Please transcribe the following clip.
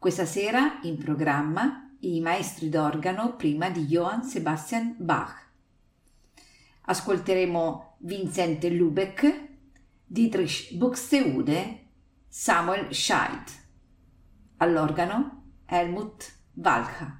Questa sera in programma i maestri d'organo prima di Johann Sebastian Bach. Ascolteremo Vincent Lubeck, Dietrich Buxtehude, Samuel Scheidt. All'organo Helmut Walcha.